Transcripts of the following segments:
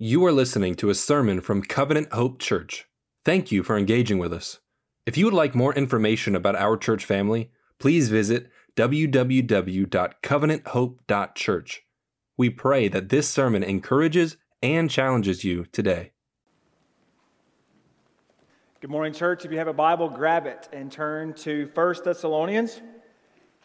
You are listening to a sermon from Covenant Hope Church. Thank you for engaging with us. If you would like more information about our church family, please visit www.covenanthope.church. We pray that this sermon encourages and challenges you today. Good morning, church. If you have a Bible, grab it and turn to 1 Thessalonians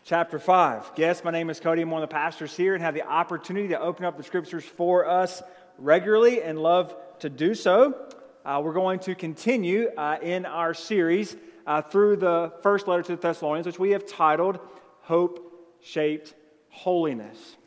chapter 5. Yes, my name is Cody. I'm one of the pastors here and have the opportunity to open up the scriptures for us regularly and love to do so. Uh, we're going to continue uh, in our series uh, through the first letter to the Thessalonians, which we have titled Hope Shaped Holiness.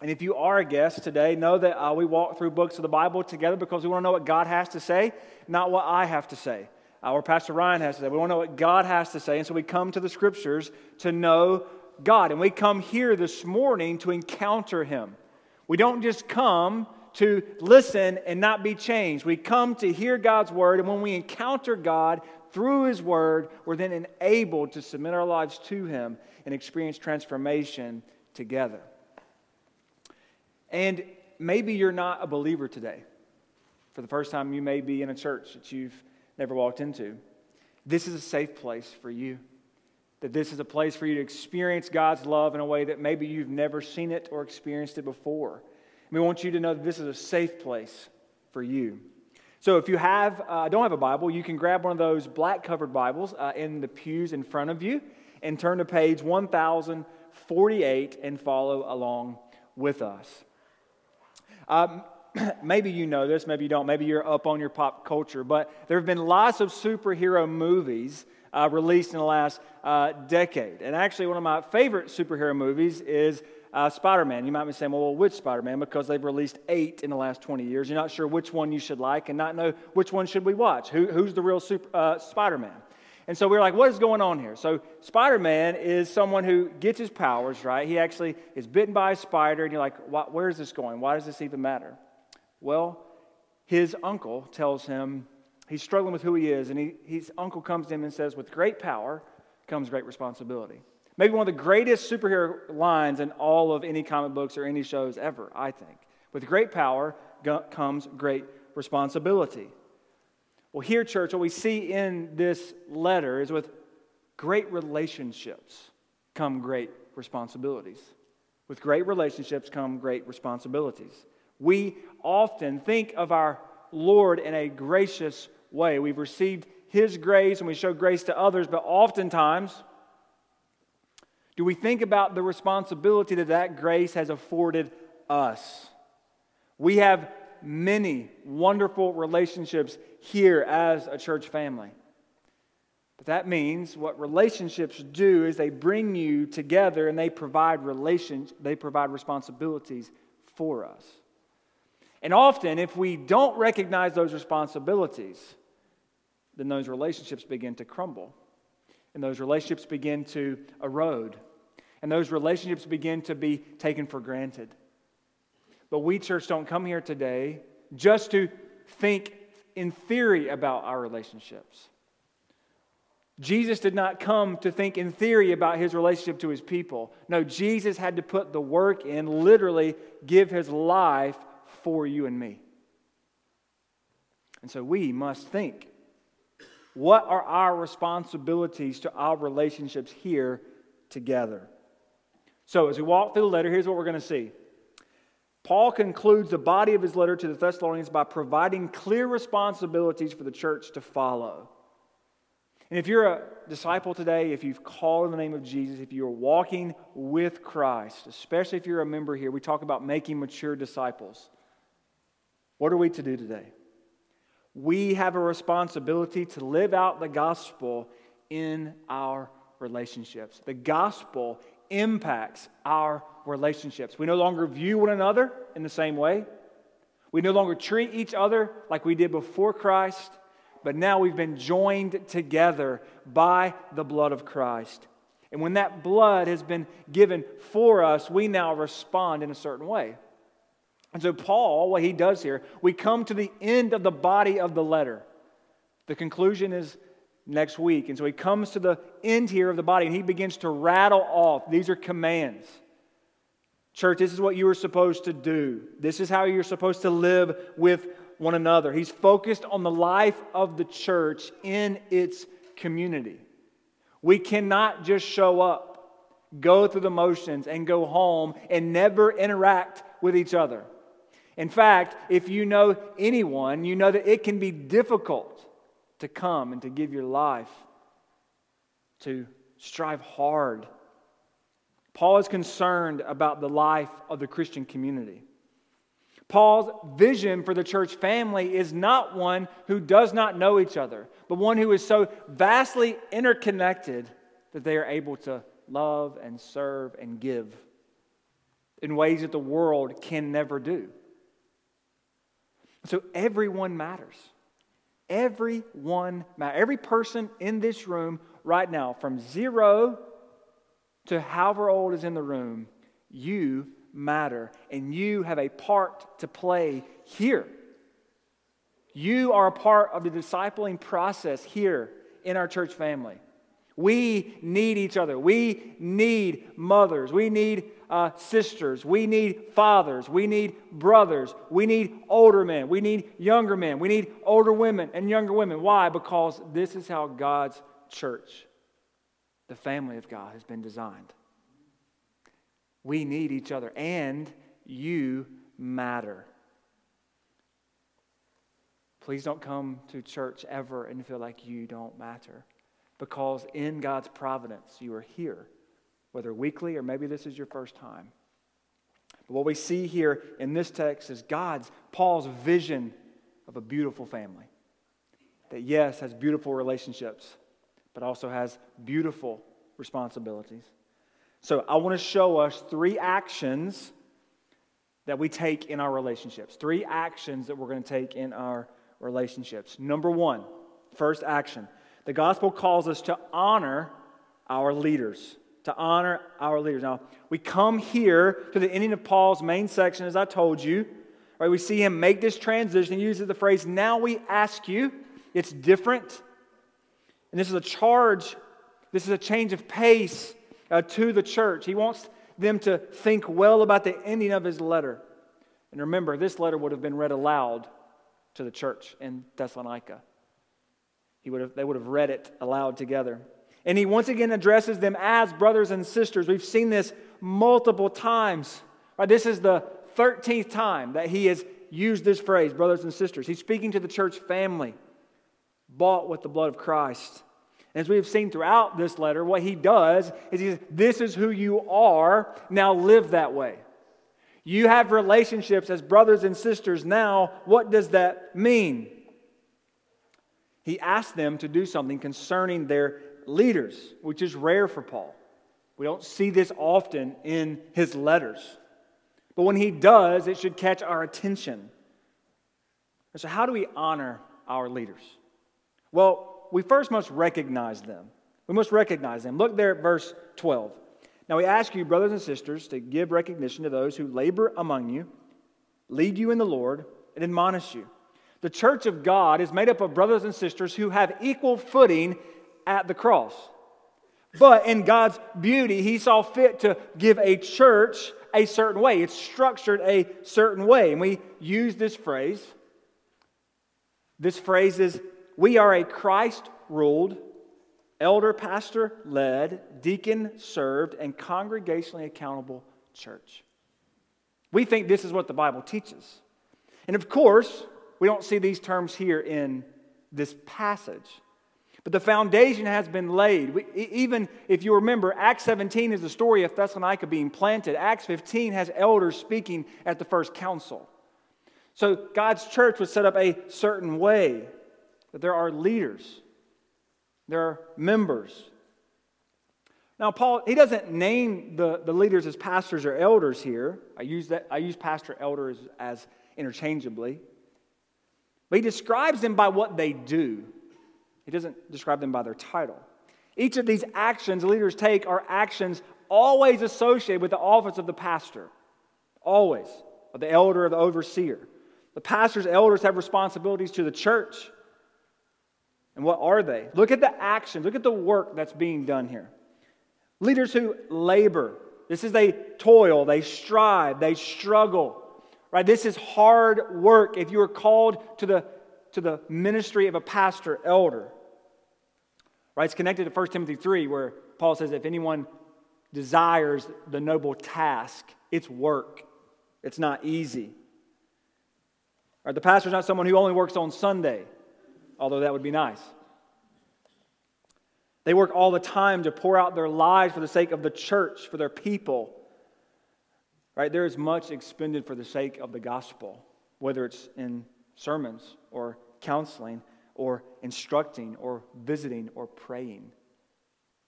And if you are a guest today, know that uh, we walk through books of the Bible together because we want to know what God has to say, not what I have to say. Uh, or Pastor Ryan has to say. We want to know what God has to say. And so we come to the scriptures to know God. And we come here this morning to encounter Him. We don't just come to listen and not be changed. We come to hear God's word, and when we encounter God through his word, we're then enabled to submit our lives to him and experience transformation together. And maybe you're not a believer today. For the first time, you may be in a church that you've never walked into. This is a safe place for you. That this is a place for you to experience God's love in a way that maybe you've never seen it or experienced it before. We want you to know that this is a safe place for you. So if you have, uh, don't have a Bible, you can grab one of those black covered Bibles uh, in the pews in front of you and turn to page 1048 and follow along with us. Um, maybe you know this, maybe you don't, maybe you're up on your pop culture, but there have been lots of superhero movies uh, released in the last uh, decade. And actually, one of my favorite superhero movies is uh, Spider Man. You might be saying, well, which Spider Man? Because they've released eight in the last 20 years. You're not sure which one you should like and not know which one should we watch. Who, who's the real uh, Spider Man? And so we are like, what is going on here? So Spider Man is someone who gets his powers, right? He actually is bitten by a spider, and you're like, where is this going? Why does this even matter? Well, his uncle tells him he's struggling with who he is, and he, his uncle comes to him and says, with great power comes great responsibility. Maybe one of the greatest superhero lines in all of any comic books or any shows ever, I think. With great power comes great responsibility. Well, here, church, what we see in this letter is with great relationships come great responsibilities. With great relationships come great responsibilities. We often think of our Lord in a gracious way. We've received His grace and we show grace to others, but oftentimes, do we think about the responsibility that that grace has afforded us? We have many wonderful relationships here as a church family. But that means what relationships do is they bring you together and they provide relations, they provide responsibilities for us. And often, if we don't recognize those responsibilities, then those relationships begin to crumble and those relationships begin to erode, and those relationships begin to be taken for granted. But we, church, don't come here today just to think in theory about our relationships. Jesus did not come to think in theory about his relationship to his people. No, Jesus had to put the work in, literally give his life for you and me. And so we must think what are our responsibilities to our relationships here together? So, as we walk through the letter, here's what we're going to see. Paul concludes the body of his letter to the Thessalonians by providing clear responsibilities for the church to follow. And if you're a disciple today, if you've called in the name of Jesus, if you're walking with Christ, especially if you're a member here, we talk about making mature disciples. What are we to do today? we have a responsibility to live out the gospel in our relationships. The gospel impacts our relationships. We no longer view one another in the same way. We no longer treat each other like we did before Christ, but now we've been joined together by the blood of Christ. And when that blood has been given for us, we now respond in a certain way. And so, Paul, what he does here, we come to the end of the body of the letter. The conclusion is next week. And so he comes to the end here of the body and he begins to rattle off. These are commands. Church, this is what you are supposed to do. This is how you're supposed to live with one another. He's focused on the life of the church in its community. We cannot just show up, go through the motions, and go home and never interact with each other. In fact, if you know anyone, you know that it can be difficult to come and to give your life, to strive hard. Paul is concerned about the life of the Christian community. Paul's vision for the church family is not one who does not know each other, but one who is so vastly interconnected that they are able to love and serve and give in ways that the world can never do. So everyone matters. Everyone. Every person in this room right now, from zero to however old is in the room, you matter and you have a part to play here. You are a part of the discipling process here in our church family. We need each other. We need mothers. We need uh, sisters. We need fathers. We need brothers. We need older men. We need younger men. We need older women and younger women. Why? Because this is how God's church, the family of God, has been designed. We need each other, and you matter. Please don't come to church ever and feel like you don't matter because in God's providence, you are here, whether weekly or maybe this is your first time. But what we see here in this text is God's, Paul's vision of a beautiful family. That, yes, has beautiful relationships, but also has beautiful responsibilities. So, I want to show us three actions that we take in our relationships. Three actions that we're going to take in our relationships. Number one, first action the gospel calls us to honor our leaders. To honor our leaders. Now, we come here to the ending of Paul's main section, as I told you. Right, we see him make this transition. He uses the phrase, now we ask you. It's different. And this is a charge, this is a change of pace uh, to the church. He wants them to think well about the ending of his letter. And remember, this letter would have been read aloud to the church in Thessalonica. He would have, they would have read it aloud together. And he once again addresses them as brothers and sisters. We've seen this multiple times. Right, this is the 13th time that he has used this phrase, brothers and sisters. He's speaking to the church family, bought with the blood of Christ. And as we have seen throughout this letter, what he does is he says, This is who you are, now live that way. You have relationships as brothers and sisters now. What does that mean? He asked them to do something concerning their leaders, which is rare for Paul. We don't see this often in his letters. But when he does, it should catch our attention. So, how do we honor our leaders? Well, we first must recognize them. We must recognize them. Look there at verse 12. Now, we ask you, brothers and sisters, to give recognition to those who labor among you, lead you in the Lord, and admonish you. The church of God is made up of brothers and sisters who have equal footing at the cross. But in God's beauty, He saw fit to give a church a certain way. It's structured a certain way. And we use this phrase. This phrase is We are a Christ ruled, elder pastor led, deacon served, and congregationally accountable church. We think this is what the Bible teaches. And of course, we don't see these terms here in this passage. But the foundation has been laid. We, even if you remember, Acts 17 is the story of Thessalonica being planted. Acts 15 has elders speaking at the first council. So God's church was set up a certain way that there are leaders, there are members. Now, Paul, he doesn't name the, the leaders as pastors or elders here. I use, that, I use pastor elders as interchangeably. But he describes them by what they do, he doesn't describe them by their title. Each of these actions leaders take are actions always associated with the office of the pastor, always, of the elder or the overseer. The pastor's elders have responsibilities to the church. And what are they? Look at the actions, look at the work that's being done here. Leaders who labor, This is they toil, they strive, they struggle. Right? This is hard work if you are called to the, to the ministry of a pastor, elder. Right? It's connected to 1 Timothy 3, where Paul says, if anyone desires the noble task, it's work. It's not easy. Right? The pastor is not someone who only works on Sunday, although that would be nice. They work all the time to pour out their lives for the sake of the church, for their people. Right? There is much expended for the sake of the gospel, whether it's in sermons or counseling or instructing or visiting or praying.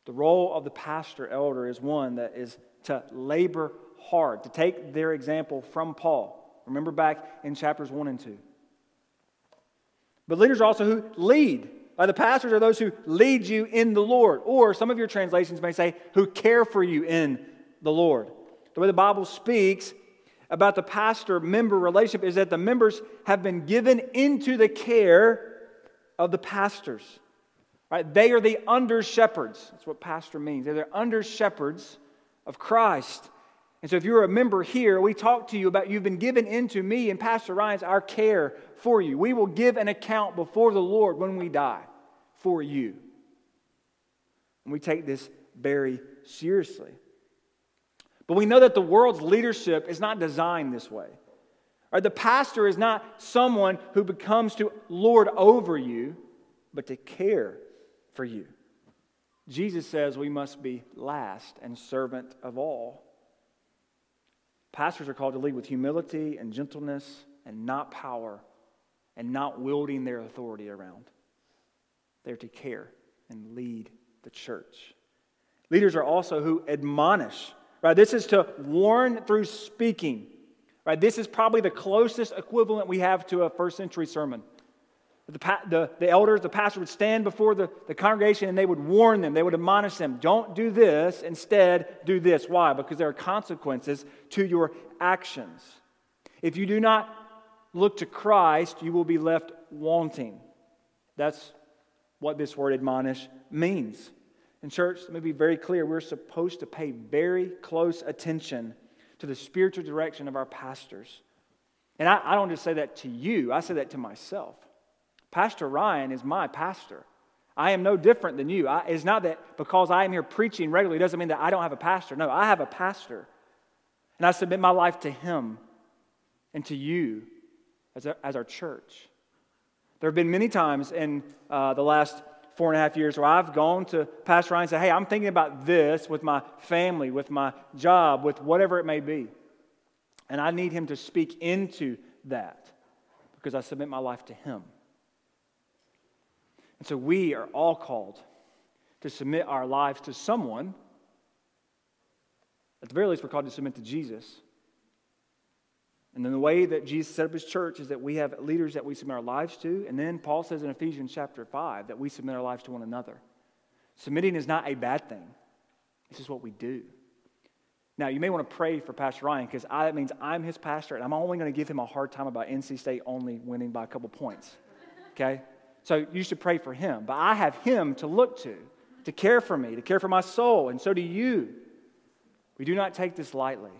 The role of the pastor elder is one that is to labor hard, to take their example from Paul. Remember back in chapters 1 and 2. But leaders are also who lead. The pastors are those who lead you in the Lord. Or some of your translations may say, who care for you in the Lord. The way the Bible speaks about the pastor member relationship is that the members have been given into the care of the pastors. Right? They are the under shepherds. That's what pastor means. They're the under shepherds of Christ. And so if you're a member here, we talk to you about you've been given into me and Pastor Ryan's our care for you. We will give an account before the Lord when we die for you. And we take this very seriously. But we know that the world's leadership is not designed this way. Right? The pastor is not someone who becomes to lord over you, but to care for you. Jesus says we must be last and servant of all. Pastors are called to lead with humility and gentleness and not power and not wielding their authority around. They're to care and lead the church. Leaders are also who admonish. Right? This is to warn through speaking. Right? This is probably the closest equivalent we have to a first century sermon. The, the, the elders, the pastor would stand before the, the congregation and they would warn them, they would admonish them, don't do this, instead do this. Why? Because there are consequences to your actions. If you do not look to Christ, you will be left wanting. That's what this word admonish means. In church, let me be very clear we're supposed to pay very close attention to the spiritual direction of our pastors. And I, I don't just say that to you, I say that to myself. Pastor Ryan is my pastor. I am no different than you. I, it's not that because I am here preaching regularly doesn't mean that I don't have a pastor. No, I have a pastor. And I submit my life to him and to you as, a, as our church. There have been many times in uh, the last four and a half years where I've gone to Pastor Ryan and said, Hey, I'm thinking about this with my family, with my job, with whatever it may be. And I need him to speak into that because I submit my life to him. And so we are all called to submit our lives to someone. At the very least, we're called to submit to Jesus. And then the way that Jesus set up his church is that we have leaders that we submit our lives to. And then Paul says in Ephesians chapter 5 that we submit our lives to one another. Submitting is not a bad thing, it's just what we do. Now, you may want to pray for Pastor Ryan because that means I'm his pastor and I'm only going to give him a hard time about NC State only winning by a couple points. Okay? So you should pray for him. But I have him to look to, to care for me, to care for my soul, and so do you. We do not take this lightly.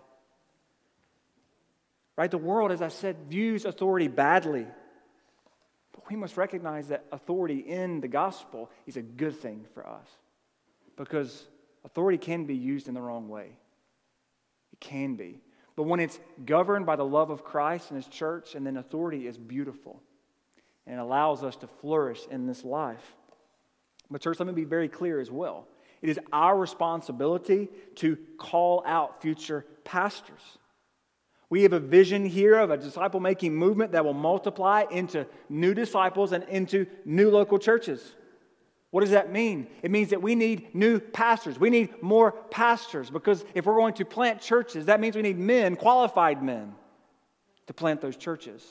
Right? The world, as I said, views authority badly. But we must recognize that authority in the gospel is a good thing for us. Because authority can be used in the wrong way. It can be. But when it's governed by the love of Christ and His church, and then authority is beautiful and allows us to flourish in this life. But, church, let me be very clear as well. It is our responsibility to call out future pastors. We have a vision here of a disciple making movement that will multiply into new disciples and into new local churches. What does that mean? It means that we need new pastors. We need more pastors because if we're going to plant churches, that means we need men, qualified men, to plant those churches,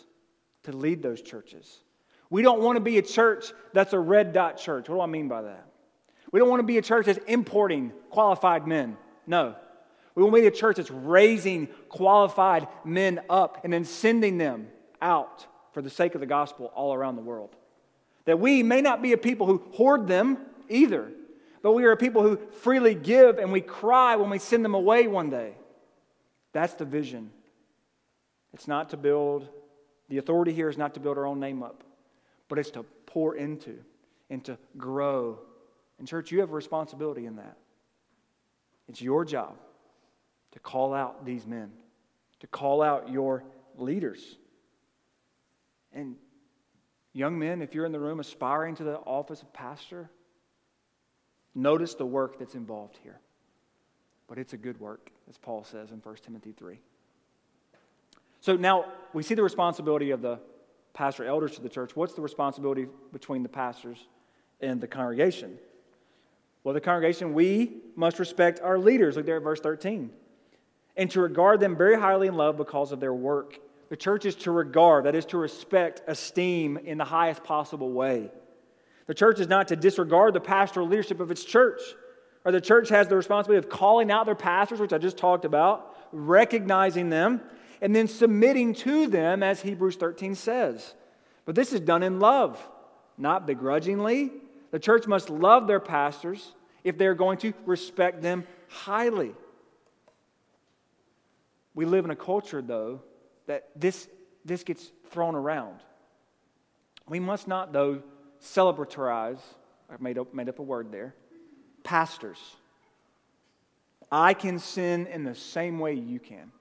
to lead those churches. We don't want to be a church that's a red dot church. What do I mean by that? We don't want to be a church that's importing qualified men. No. We want to be a church that's raising qualified men up and then sending them out for the sake of the gospel all around the world. That we may not be a people who hoard them either, but we are a people who freely give and we cry when we send them away one day. That's the vision. It's not to build, the authority here is not to build our own name up, but it's to pour into and to grow. And, church, you have a responsibility in that. It's your job to call out these men, to call out your leaders. And, young men, if you're in the room aspiring to the office of pastor, notice the work that's involved here. But it's a good work, as Paul says in 1 Timothy 3. So now we see the responsibility of the pastor elders to the church. What's the responsibility between the pastors and the congregation? Well, the congregation, we must respect our leaders. Look there at verse 13. And to regard them very highly in love because of their work. The church is to regard, that is to respect, esteem in the highest possible way. The church is not to disregard the pastoral leadership of its church. Or the church has the responsibility of calling out their pastors, which I just talked about, recognizing them, and then submitting to them, as Hebrews 13 says. But this is done in love, not begrudgingly. The church must love their pastors if they're going to respect them highly. We live in a culture, though, that this, this gets thrown around. We must not, though, celebratorize, I made up, made up a word there, pastors. I can sin in the same way you can,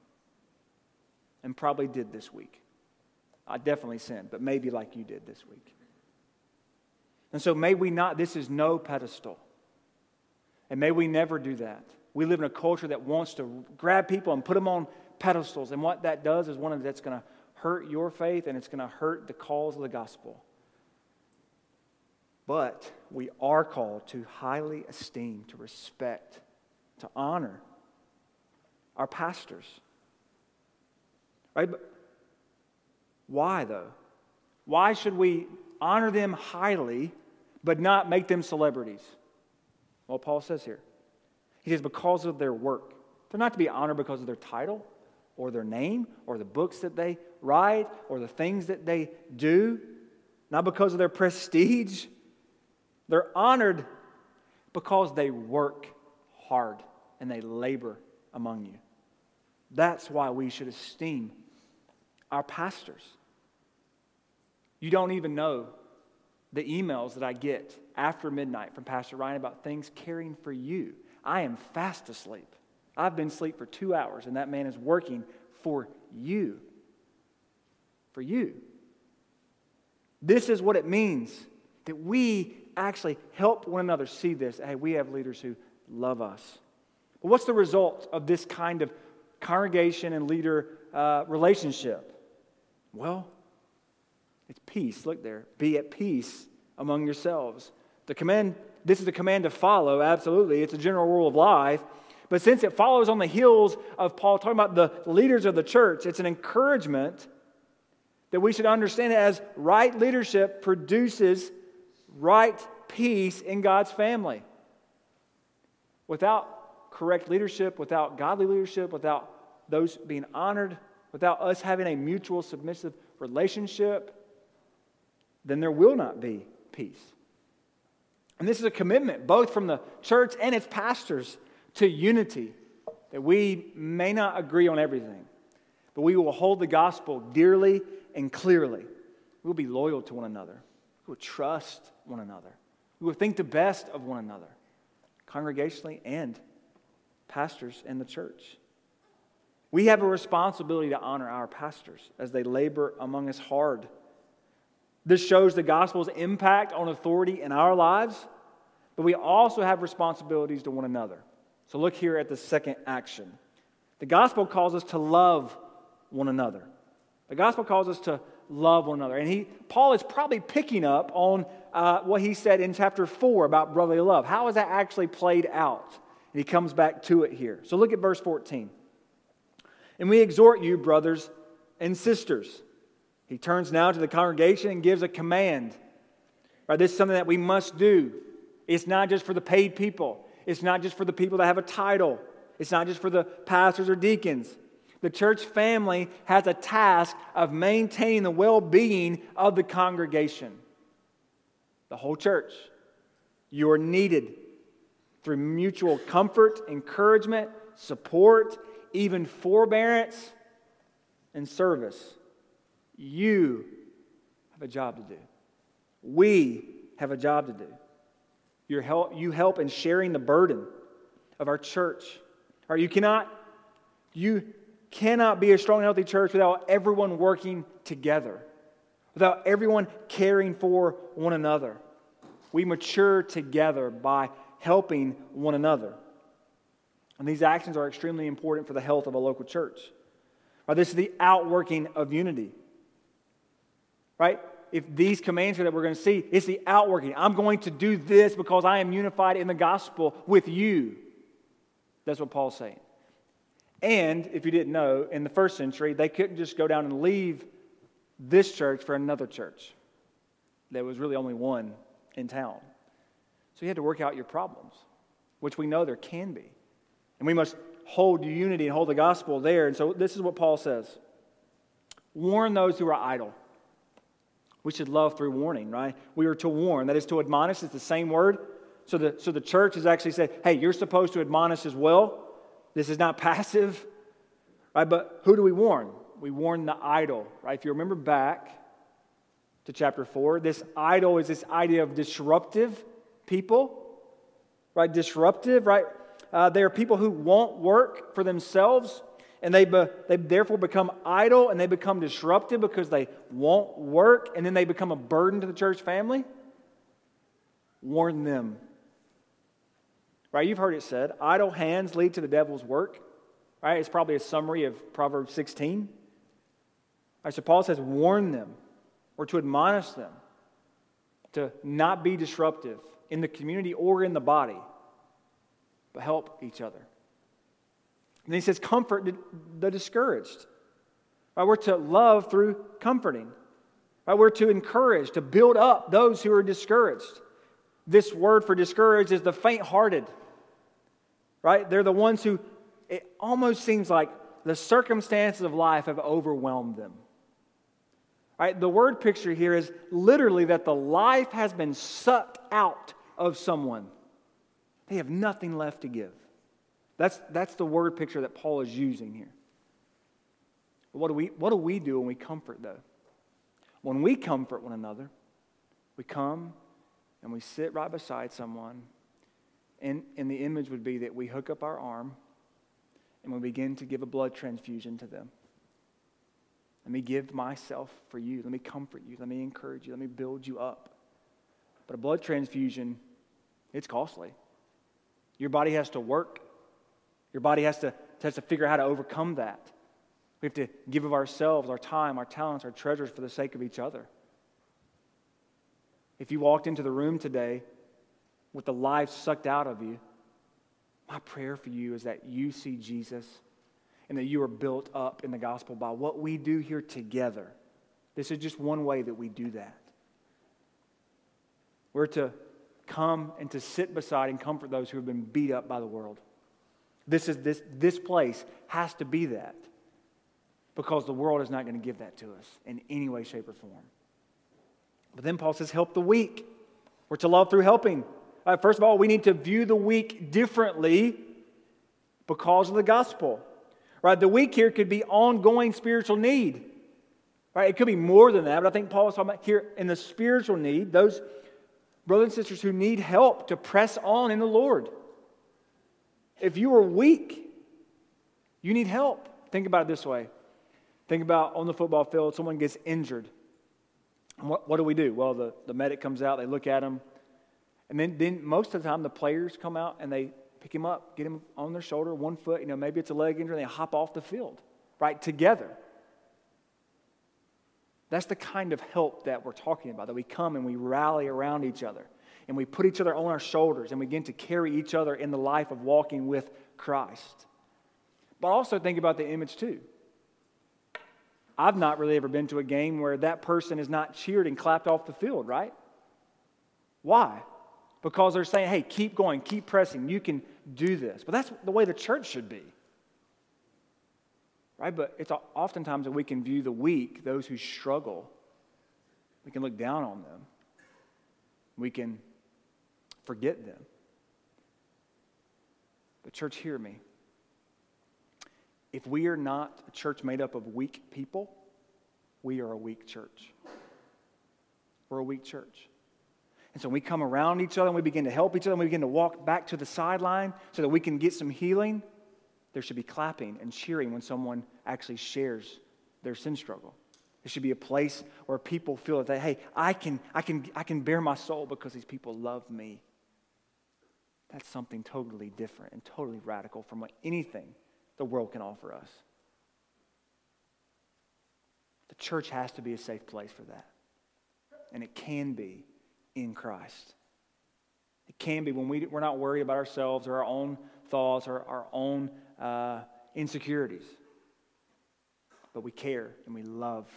and probably did this week. I definitely sinned, but maybe like you did this week. And so may we not, this is no pedestal. And may we never do that. We live in a culture that wants to grab people and put them on pedestals. And what that does is one of that's going to hurt your faith and it's going to hurt the cause of the gospel. But we are called to highly esteem, to respect, to honor our pastors. Right? But why, though? Why should we honor them highly but not make them celebrities? Well, Paul says here. He says, because of their work. They're not to be honored because of their title or their name or the books that they write or the things that they do, not because of their prestige they're honored because they work hard and they labor among you. That's why we should esteem our pastors. You don't even know the emails that I get after midnight from Pastor Ryan about things caring for you. I am fast asleep. I've been asleep for two hours, and that man is working for you. For you. This is what it means that we actually help one another see this. Hey, we have leaders who love us. But what's the result of this kind of congregation and leader uh, relationship? Well, it's peace. Look there. Be at peace among yourselves. The command, this is the command to follow, absolutely. It's a general rule of life. But since it follows on the heels of Paul talking about the leaders of the church, it's an encouragement that we should understand it as right leadership produces right peace in God's family. Without correct leadership, without godly leadership, without those being honored, without us having a mutual submissive relationship, then there will not be peace. And this is a commitment, both from the church and its pastors, to unity, that we may not agree on everything, but we will hold the gospel dearly and clearly. We will be loyal to one another. We will trust one another. We will think the best of one another, congregationally and pastors in the church. We have a responsibility to honor our pastors as they labor among us hard. This shows the gospel's impact on authority in our lives, but we also have responsibilities to one another. So look here at the second action. The gospel calls us to love one another. The gospel calls us to love one another. And he, Paul is probably picking up on uh, what he said in chapter 4 about brotherly love. How is that actually played out? And he comes back to it here. So look at verse 14. And we exhort you, brothers and sisters. He turns now to the congregation and gives a command. Right, this is something that we must do. It's not just for the paid people, it's not just for the people that have a title, it's not just for the pastors or deacons the church family has a task of maintaining the well being of the congregation. The whole church. You are needed. through mutual comfort, encouragement, support, even forbearance and service. You have a job to do. We have a job to do. You help, you help in sharing the burden of our church. Or you cannot, you cannot be a strong healthy church without everyone working together, without everyone caring for one another. We mature together by helping one another. And these actions are extremely important for the health of a local church. Right, this is the outworking of unity. Right? If these commands that we're going to see, it's the outworking. I'm going to do this because I am unified in the gospel with you. That's what Paul's saying. And if you didn't know, in the first century, they couldn't just go down and leave this church for another church. There was really only one in town. So you had to work out your problems, which we know there can be. And we must hold unity and hold the gospel there. And so this is what Paul says Warn those who are idle. We should love through warning, right? We are to warn. That is to admonish. It's the same word. So the, so the church has actually said, hey, you're supposed to admonish as well. This is not passive, right? But who do we warn? We warn the idle, right? If you remember back to chapter 4, this idle is this idea of disruptive people, right? Disruptive, right? Uh, they are people who won't work for themselves, and they, be, they therefore become idle and they become disruptive because they won't work, and then they become a burden to the church family. Warn them. Right? You've heard it said, idle hands lead to the devil's work. Right? It's probably a summary of Proverbs 16. Right, so Paul says, warn them or to admonish them to not be disruptive in the community or in the body but help each other. And he says, comfort the discouraged. Right? We're to love through comforting. Right? We're to encourage, to build up those who are discouraged. This word for discouraged is the faint hearted. Right? They're the ones who, it almost seems like the circumstances of life have overwhelmed them. Right? The word picture here is literally that the life has been sucked out of someone. They have nothing left to give. That's, that's the word picture that Paul is using here. What do, we, what do we do when we comfort, though? When we comfort one another, we come and we sit right beside someone, and, and the image would be that we hook up our arm and we begin to give a blood transfusion to them. Let me give myself for you. Let me comfort you. Let me encourage you. Let me build you up. But a blood transfusion, it's costly. Your body has to work. Your body has to, has to figure out how to overcome that. We have to give of ourselves, our time, our talents, our treasures for the sake of each other. If you walked into the room today with the life sucked out of you, my prayer for you is that you see Jesus and that you are built up in the gospel by what we do here together. This is just one way that we do that. We're to come and to sit beside and comfort those who have been beat up by the world. This, is, this, this place has to be that because the world is not going to give that to us in any way, shape, or form. But then Paul says, help the weak. We're to love through helping. Uh, first of all, we need to view the weak differently because of the gospel. Right? The weak here could be ongoing spiritual need. Right? It could be more than that, but I think Paul is talking about here in the spiritual need, those brothers and sisters who need help to press on in the Lord. If you are weak, you need help. Think about it this way. Think about on the football field, someone gets injured. What, what, do we do? Well, the, the medic comes out, they look at him, and then, then most of the time the players come out and they pick him up, get him on their shoulder, one foot, you know, maybe it's a leg injury, and they hop off the field, right, together. That's the kind of help that we're talking about, that we come and we rally around each other and we put each other on our shoulders and we begin to carry each other in the life of walking with Christ. But also think about the image too. I've not really ever been to a game where that person is not cheered and clapped off the field, right? Why? Because they're saying, hey, keep going, keep pressing, you can do this. But that's the way the church should be. Right? But it's oftentimes that we can view the weak, those who struggle, we can look down on them. We can forget them. But, church, hear me. If we are not a church made up of weak people, we are a weak church. We're a weak church. And so when we come around each other and we begin to help each other and we begin to walk back to the sideline so that we can get some healing, there should be clapping and cheering when someone actually shares their sin struggle. It should be a place where people feel that, hey, I can, I can, I can bear my soul because these people love me. That's something totally different and totally radical from what anything the world can offer us. The church has to be a safe place for that. And it can be in Christ. It can be when we, we're not worried about ourselves or our own thoughts or our own uh, insecurities. But we care and we love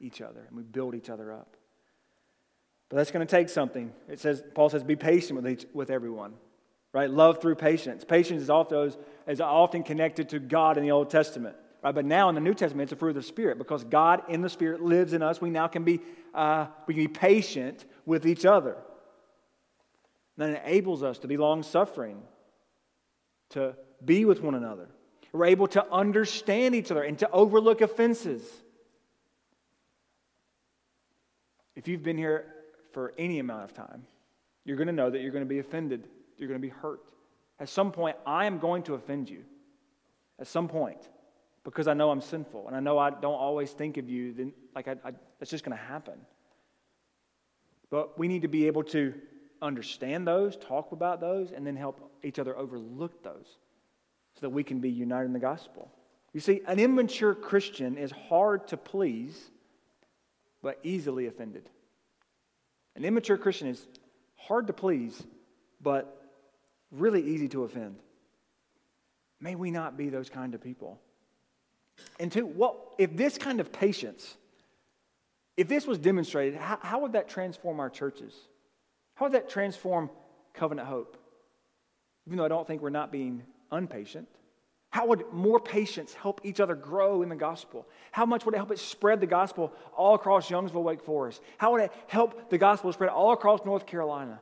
each other and we build each other up. But that's going to take something. It says, Paul says, be patient with, each, with everyone, right? Love through patience. Patience is often, is often connected to God in the Old Testament, right? But now in the New Testament, it's a fruit of the Spirit because God in the Spirit lives in us. We now can be, uh, we can be patient with each other. And that enables us to be long suffering, to be with one another. We're able to understand each other and to overlook offenses. If you've been here for any amount of time, you're going to know that you're going to be offended. You're going to be hurt. At some point, I am going to offend you. At some point, because I know I'm sinful and I know I don't always think of you, then like I, I, that's just going to happen. But we need to be able to understand those, talk about those, and then help each other overlook those so that we can be united in the gospel. You see, an immature Christian is hard to please, but easily offended. An immature Christian is hard to please, but really easy to offend. May we not be those kind of people. And two, what if this kind of patience, if this was demonstrated, how, how would that transform our churches? How would that transform Covenant Hope? Even though I don't think we're not being unpatient? How would more patience help each other grow in the gospel? How much would it help it spread the gospel all across Youngsville, Wake Forest? How would it help the gospel spread all across North Carolina?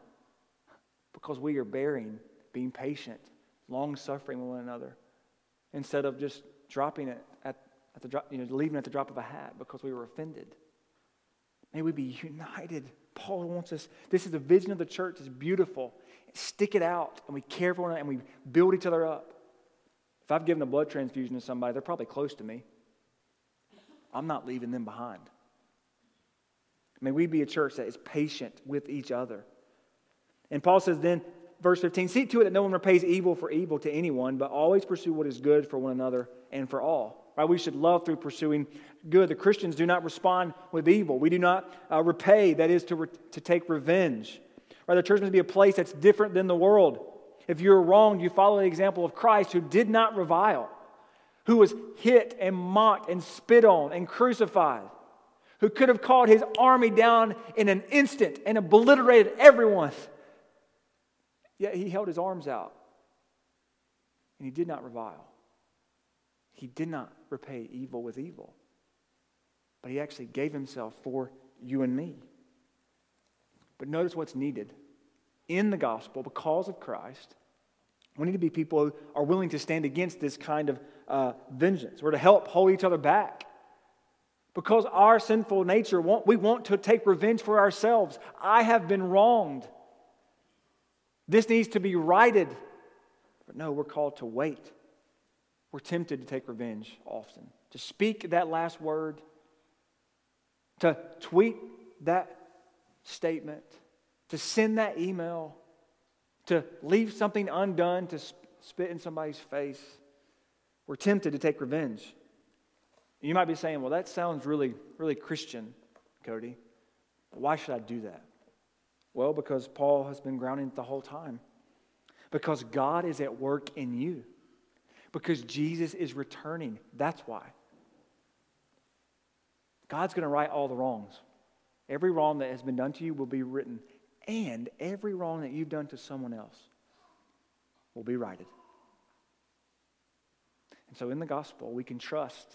Because we are bearing, being patient, long suffering with one another, instead of just dropping it at, at the drop, you know, leaving at the drop of a hat because we were offended. May we be united. Paul wants us. This is the vision of the church. It's beautiful stick it out and we care for one another and we build each other up. If I've given a blood transfusion to somebody, they're probably close to me. I'm not leaving them behind. May we be a church that is patient with each other. And Paul says then, verse 15, see to it that no one repays evil for evil to anyone, but always pursue what is good for one another and for all. Right? We should love through pursuing good. The Christians do not respond with evil. We do not uh, repay, that is, to, re- to take revenge. Right? The church must be a place that's different than the world. If you're wronged, you follow the example of Christ who did not revile, who was hit and mocked and spit on and crucified, who could have called his army down in an instant and obliterated everyone. Yet he held his arms out and he did not revile. He did not repay evil with evil, but he actually gave himself for you and me. But notice what's needed in the gospel because of Christ. We need to be people who are willing to stand against this kind of uh, vengeance or to help hold each other back. Because our sinful nature, we want to take revenge for ourselves. I have been wronged. This needs to be righted. But no, we're called to wait. We're tempted to take revenge often, to speak that last word, to tweet that statement, to send that email, to leave something undone, to spit in somebody's face. We're tempted to take revenge. You might be saying, well, that sounds really, really Christian, Cody. Why should I do that? Well, because Paul has been grounding it the whole time. Because God is at work in you. Because Jesus is returning. That's why. God's going to right all the wrongs. Every wrong that has been done to you will be written, and every wrong that you've done to someone else will be righted. And so in the gospel, we can trust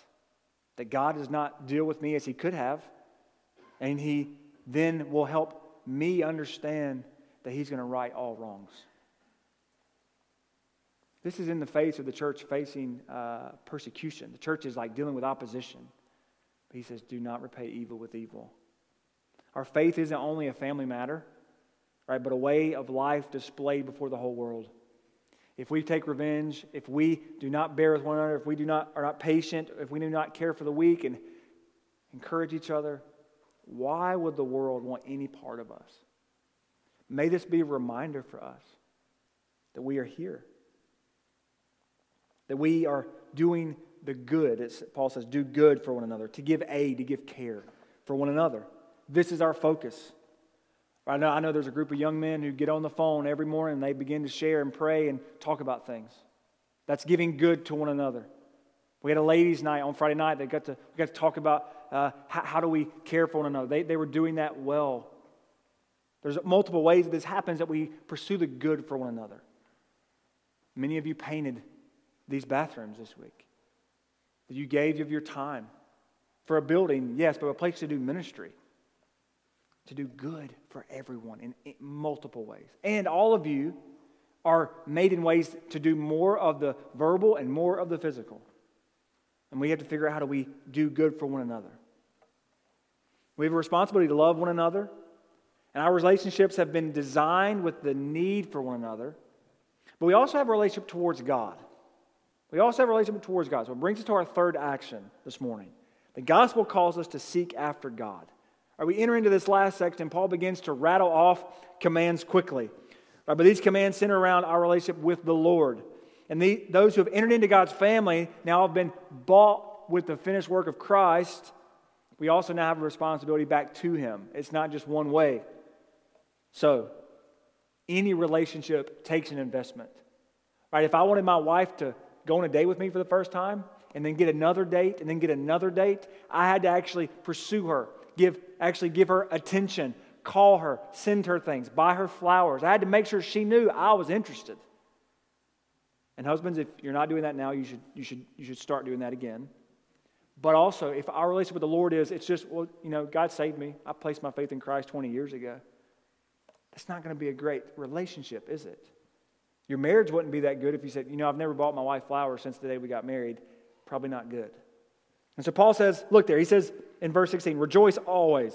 that God does not deal with me as he could have, and he then will help me understand that he's going to right all wrongs. This is in the face of the church facing uh, persecution. The church is like dealing with opposition. But he says, do not repay evil with evil. Our faith isn't only a family matter, right, but a way of life displayed before the whole world. If we take revenge, if we do not bear with one another, if we do not, are not patient, if we do not care for the weak and encourage each other, why would the world want any part of us? May this be a reminder for us that we are here, that we are doing the good. As Paul says, do good for one another, to give aid, to give care for one another. This is our focus. I know, I know there's a group of young men who get on the phone every morning and they begin to share and pray and talk about things. That's giving good to one another. We had a ladies' night on Friday night. They got to, we got to talk about uh, how, how, do we care for one another. They, they were doing that well. There's multiple ways that this happens that we pursue the good for one another. Many of you painted these bathrooms this week. You gave of your time for a building, yes, but a place to do ministry, to do good for everyone in, in multiple ways. And all of you are made in ways to do more of the verbal and more of the physical. And we have to figure out how do we do good for one another. We have a responsibility to love one another, and our relationships have been designed with the need for one another. But we also have a relationship towards God. We also have a relationship towards God. So it brings us to our third action this morning. The gospel calls us to seek after God. Right, we enter into this last section, Paul begins to rattle off commands quickly. Right, but these commands center around our relationship with the Lord. And the, those who have entered into God's family now have been bought with the finished work of Christ. We also now have a responsibility back to Him. It's not just one way. So, any relationship takes an investment. Right? If I wanted my wife to go on a date with me for the first time and then get another date and then get another date, I had to actually pursue her, give actually give her attention, call her, send her things, buy her flowers. I had to make sure she knew I was interested. And husbands, if you're not doing that now, you should, you should, you should start doing that again. But also, if our relationship with the Lord is, it's just, well, you know, God saved me. I placed my faith in Christ 20 years ago. That's not going to be a great relationship, is it? Your marriage wouldn't be that good if you said, you know, I've never bought my wife flowers since the day we got married. Probably not good. And so Paul says, look there, he says in verse 16, rejoice always.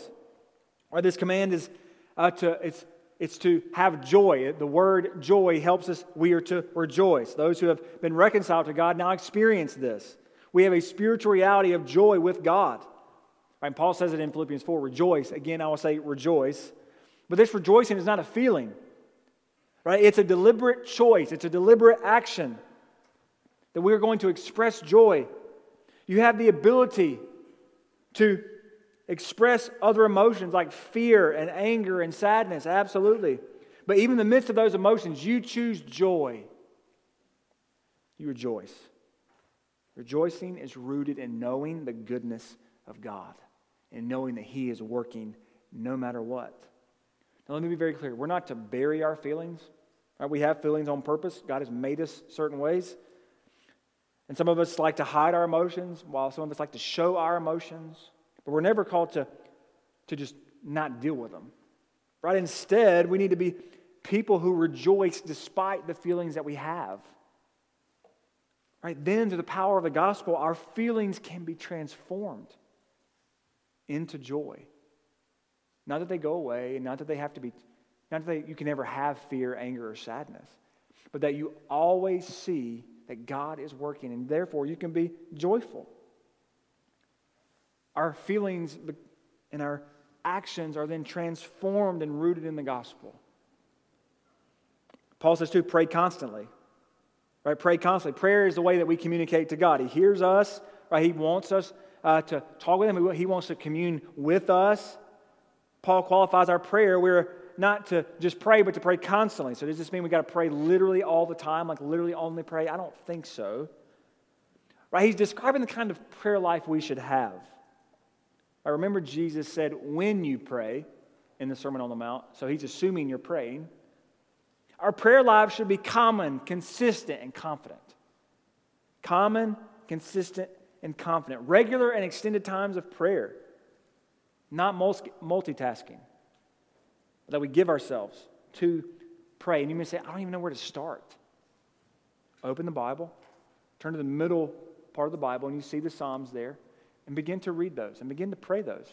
Or this command is uh, to, it's, it's to have joy. The word joy helps us, we are to rejoice. Those who have been reconciled to God now experience this. We have a spiritual reality of joy with God. And Paul says it in Philippians 4 rejoice. Again, I will say rejoice. But this rejoicing is not a feeling, right? It's a deliberate choice, it's a deliberate action that we are going to express joy. You have the ability to express other emotions like fear and anger and sadness, absolutely. But even in the midst of those emotions, you choose joy. You rejoice. Rejoicing is rooted in knowing the goodness of God and knowing that He is working no matter what. Now, let me be very clear. We're not to bury our feelings. Right? We have feelings on purpose. God has made us certain ways. And some of us like to hide our emotions, while some of us like to show our emotions. But we're never called to, to just not deal with them. Right? Instead, we need to be people who rejoice despite the feelings that we have. Right? Then, through the power of the gospel, our feelings can be transformed into joy. Not that they go away, and not that they have to be, not that you can never have fear, anger, or sadness, but that you always see that God is working, and therefore you can be joyful. Our feelings and our actions are then transformed and rooted in the gospel. Paul says to pray constantly. Right? Pray constantly. Prayer is the way that we communicate to God. He hears us, right? He wants us uh, to talk with Him, He wants to commune with us. Paul qualifies our prayer, we're not to just pray, but to pray constantly. So does this mean we got to pray literally all the time, like literally only pray? I don't think so. Right? He's describing the kind of prayer life we should have. I remember Jesus said, when you pray in the Sermon on the Mount. So he's assuming you're praying. Our prayer lives should be common, consistent, and confident. Common, consistent, and confident. Regular and extended times of prayer not multitasking, that we give ourselves to pray. And you may say, I don't even know where to start. open the Bible, turn to the middle part of the Bible, and you see the Psalms there, and begin to read those and begin to pray those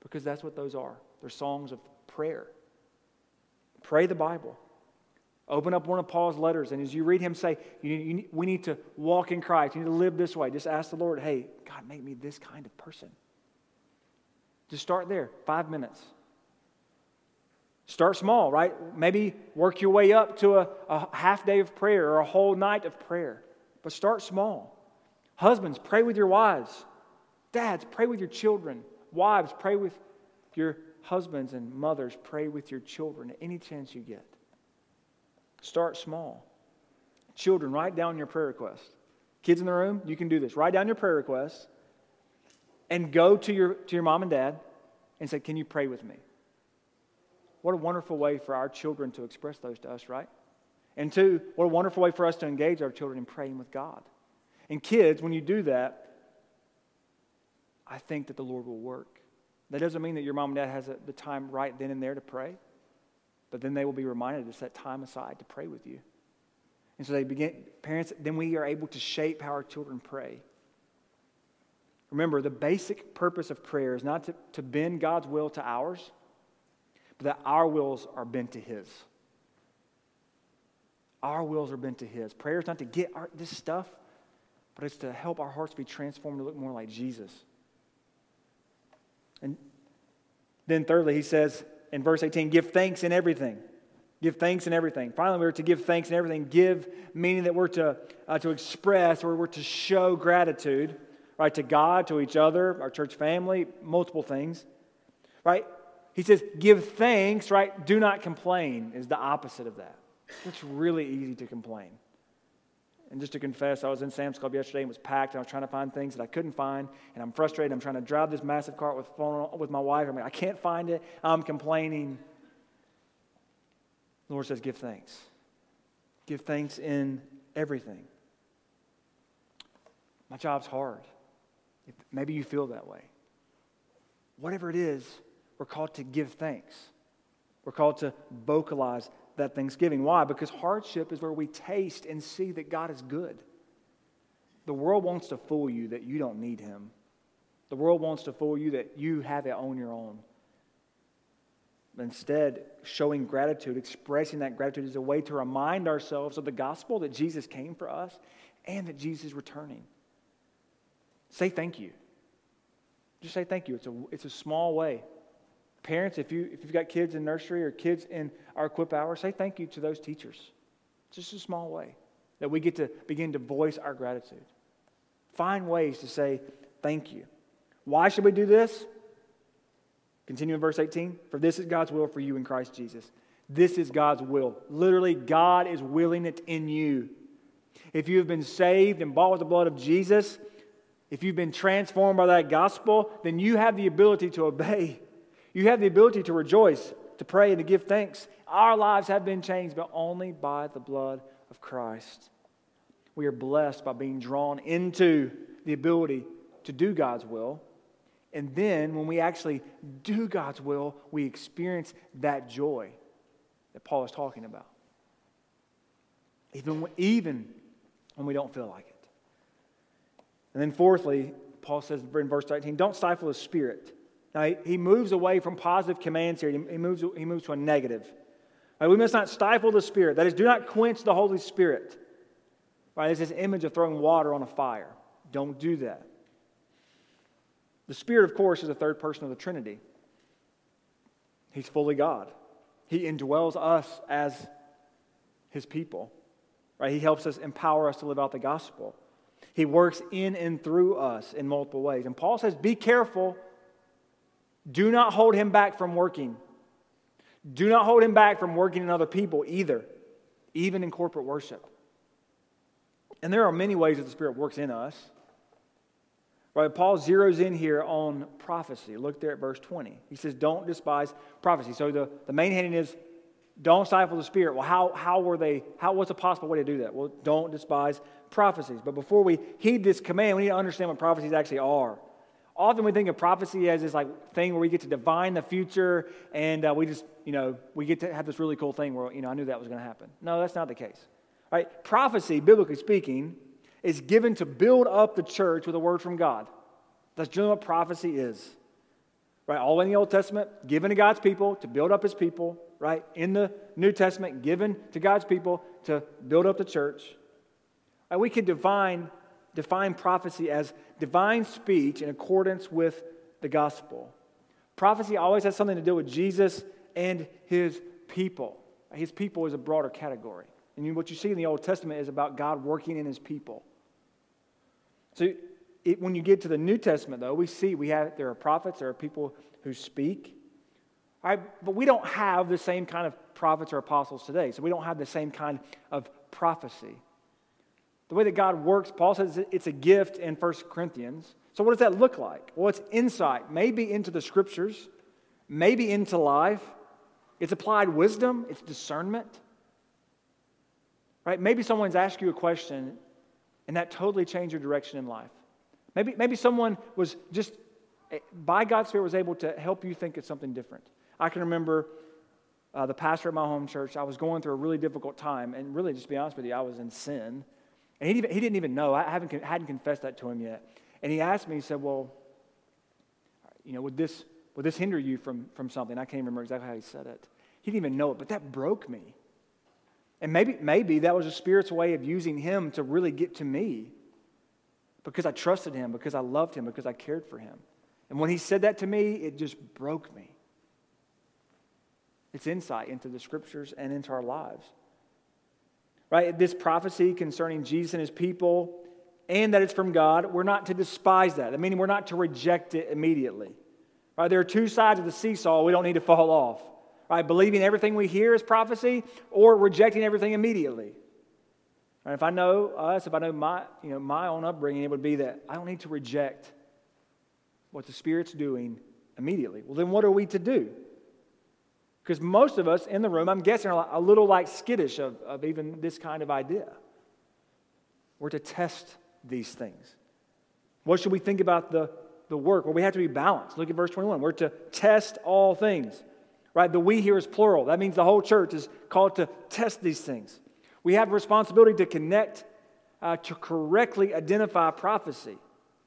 because that's what those are. They're songs of prayer. Pray the Bible. Open up one of Paul's letters, and as you read him say, you, you, We need to walk in Christ. You need to live this way. Just ask the Lord, Hey, God, make me this kind of person. Just start there, five minutes. Start small, right? Maybe work your way up to a, a half day of prayer or a whole night of prayer. But start small. Husbands, pray with your wives. Dads, pray with your children. Wives, pray with your husbands. And mothers, pray with your children any chance you get. Start small. Children, write down your prayer request. Kids in the room, you can do this. Write down your prayer request and go to your, to your mom and dad and say, Can you pray with me? What a wonderful way for our children to express those to us, right? And two, what a wonderful way for us to engage our children in praying with God. And kids, when you do that, I think that the Lord will work. That doesn't mean that your mom and dad has the time right then and there to pray, but then they will be reminded to set time aside to pray with you. And so they begin, parents, then we are able to shape how our children pray. Remember, the basic purpose of prayer is not to, to bend God's will to ours but that our wills are bent to His. Our wills are bent to His. Prayer is not to get our, this stuff, but it's to help our hearts be transformed to look more like Jesus. And then, thirdly, he says in verse 18, give thanks in everything. Give thanks in everything. Finally, we're to give thanks in everything. Give, meaning that we're to, uh, to express or we're to show gratitude, right, to God, to each other, our church family, multiple things, right? He says, give thanks, right? Do not complain is the opposite of that. It's really easy to complain. And just to confess, I was in Sam's Club yesterday and was packed, and I was trying to find things that I couldn't find, and I'm frustrated. I'm trying to drive this massive cart with, phone, with my wife. I'm like, I can't find it. I'm complaining. The Lord says, give thanks. Give thanks in everything. My job's hard. Maybe you feel that way. Whatever it is, we're called to give thanks. We're called to vocalize that thanksgiving. Why? Because hardship is where we taste and see that God is good. The world wants to fool you that you don't need Him. The world wants to fool you that you have it on your own. Instead, showing gratitude, expressing that gratitude is a way to remind ourselves of the gospel that Jesus came for us and that Jesus is returning. Say thank you. Just say thank you. It's a, it's a small way Parents, if, you, if you've got kids in nursery or kids in our equip hour, say thank you to those teachers. Just a small way that we get to begin to voice our gratitude. Find ways to say thank you. Why should we do this? Continue in verse 18. For this is God's will for you in Christ Jesus. This is God's will. Literally, God is willing it in you. If you have been saved and bought with the blood of Jesus, if you've been transformed by that gospel, then you have the ability to obey. You have the ability to rejoice, to pray, and to give thanks. Our lives have been changed, but only by the blood of Christ. We are blessed by being drawn into the ability to do God's will. And then when we actually do God's will, we experience that joy that Paul is talking about. Even when, even when we don't feel like it. And then, fourthly, Paul says in verse 19, don't stifle the spirit. Now, he moves away from positive commands here. He moves, he moves to a negative. Right, we must not stifle the Spirit. That is, do not quench the Holy Spirit. Right, there's this image of throwing water on a fire. Don't do that. The Spirit, of course, is the third person of the Trinity. He's fully God. He indwells us as His people. Right? He helps us empower us to live out the gospel. He works in and through us in multiple ways. And Paul says, be careful do not hold him back from working. Do not hold him back from working in other people either, even in corporate worship. And there are many ways that the Spirit works in us. Right, Paul zeroes in here on prophecy. Look there at verse 20. He says, Don't despise prophecy. So the, the main heading is don't stifle the spirit. Well, how, how were they, how, what's a possible way to do that? Well, don't despise prophecies. But before we heed this command, we need to understand what prophecies actually are. Often we think of prophecy as this like thing where we get to divine the future and uh, we just, you know, we get to have this really cool thing where, you know, I knew that was going to happen. No, that's not the case. Right? Prophecy, biblically speaking, is given to build up the church with a word from God. That's generally what prophecy is. Right? All in the Old Testament, given to God's people to build up his people. Right? In the New Testament, given to God's people to build up the church. Right? We could define, define prophecy as divine speech in accordance with the gospel. Prophecy always has something to do with Jesus and his people. His people is a broader category. And what you see in the Old Testament is about God working in his people. So it, when you get to the New Testament, though, we see we have there are prophets, there are people who speak. Right? But we don't have the same kind of prophets or apostles today. So we don't have the same kind of prophecy. The way that God works, Paul says it's a gift in 1 Corinthians. So what does that look like? Well, it's insight, maybe into the scriptures, maybe into life. It's applied wisdom, it's discernment. Right? Maybe someone's asked you a question and that totally changed your direction in life. Maybe, maybe someone was just, eh, by God's Spirit, was able to help you think of something different. I can remember uh, the pastor at my home church, I was going through a really difficult time, and really, just be honest with you, I was in sin. And he, he didn't even know. I haven't, hadn't confessed that to him yet. And he asked me, he said, Well, you know, would this, would this hinder you from, from something? I can't remember exactly how he said it. He didn't even know it, but that broke me. And maybe, maybe that was a Spirit's way of using him to really get to me because I trusted him, because I loved him, because I cared for him. And when he said that to me, it just broke me. It's insight into the scriptures and into our lives. Right? This prophecy concerning Jesus and his people, and that it's from God, we're not to despise that. I mean, we're not to reject it immediately. Right? There are two sides of the seesaw we don't need to fall off. Right? Believing everything we hear is prophecy or rejecting everything immediately. And if I know us, if I know my, you know, my own upbringing, it would be that I don't need to reject what the Spirit's doing immediately. Well, then what are we to do? Because most of us in the room, I'm guessing, are a little like skittish of, of even this kind of idea. We're to test these things. What should we think about the, the work? Well, we have to be balanced. Look at verse 21. We're to test all things. Right? The we here is plural. That means the whole church is called to test these things. We have a responsibility to connect, uh, to correctly identify prophecy,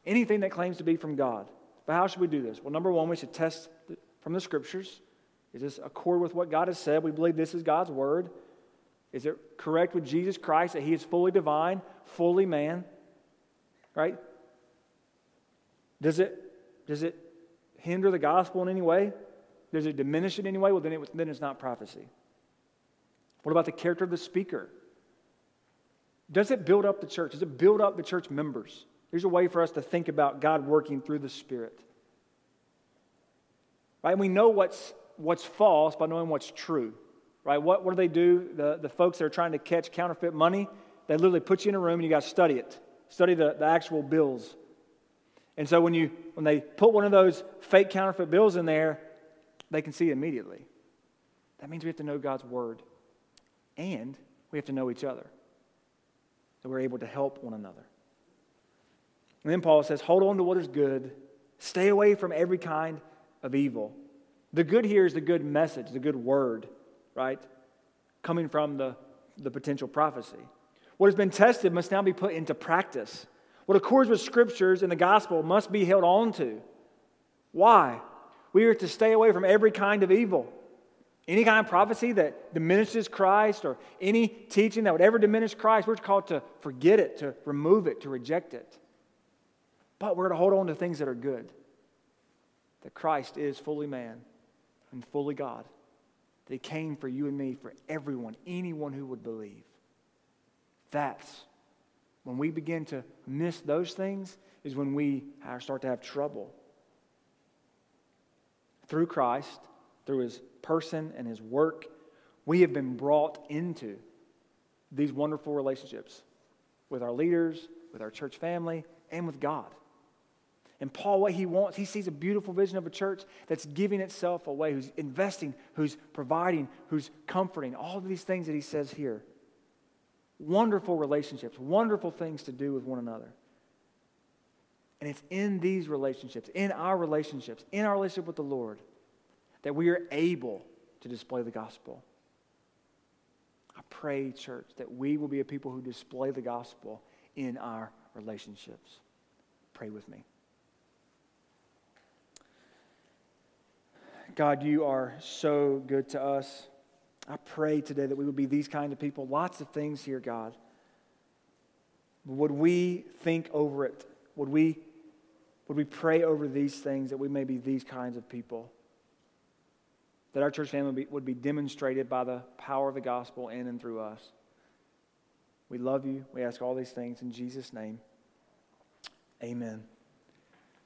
anything that claims to be from God. But how should we do this? Well, number one, we should test from the scriptures. Is this accord with what God has said? We believe this is God's word. Is it correct with Jesus Christ that he is fully divine, fully man? Right? Does it, does it hinder the gospel in any way? Does it diminish it in any way? Well, then, it, then it's not prophecy. What about the character of the speaker? Does it build up the church? Does it build up the church members? There's a way for us to think about God working through the Spirit. Right? And we know what's, what's false by knowing what's true. Right? What, what do they do? The, the folks that are trying to catch counterfeit money, they literally put you in a room and you got to study it. Study the, the actual bills. And so when, you, when they put one of those fake counterfeit bills in there, they can see immediately. That means we have to know God's word and we have to know each other that we're able to help one another. And then Paul says, hold on to what is good, stay away from every kind of evil. The good here is the good message, the good word, right? Coming from the, the potential prophecy. What has been tested must now be put into practice. What accords with scriptures and the gospel must be held on to. Why? We are to stay away from every kind of evil. Any kind of prophecy that diminishes Christ or any teaching that would ever diminish Christ, we're called to forget it, to remove it, to reject it. But we're to hold on to things that are good. That Christ is fully man and fully God. He came for you and me, for everyone, anyone who would believe. That's when we begin to miss those things, is when we start to have trouble. Through Christ, through his person and his work, we have been brought into these wonderful relationships with our leaders, with our church family, and with God. And Paul, what he wants, he sees a beautiful vision of a church that's giving itself away, who's investing, who's providing, who's comforting, all of these things that he says here. Wonderful relationships, wonderful things to do with one another. And it's in these relationships, in our relationships, in our relationship with the Lord, that we are able to display the gospel. I pray, church, that we will be a people who display the gospel in our relationships. Pray with me. God, you are so good to us. I pray today that we would be these kind of people. Lots of things here, God. Would we think over it? Would we, would we pray over these things that we may be these kinds of people? That our church family would be, would be demonstrated by the power of the gospel in and through us. We love you. We ask all these things in Jesus' name. Amen.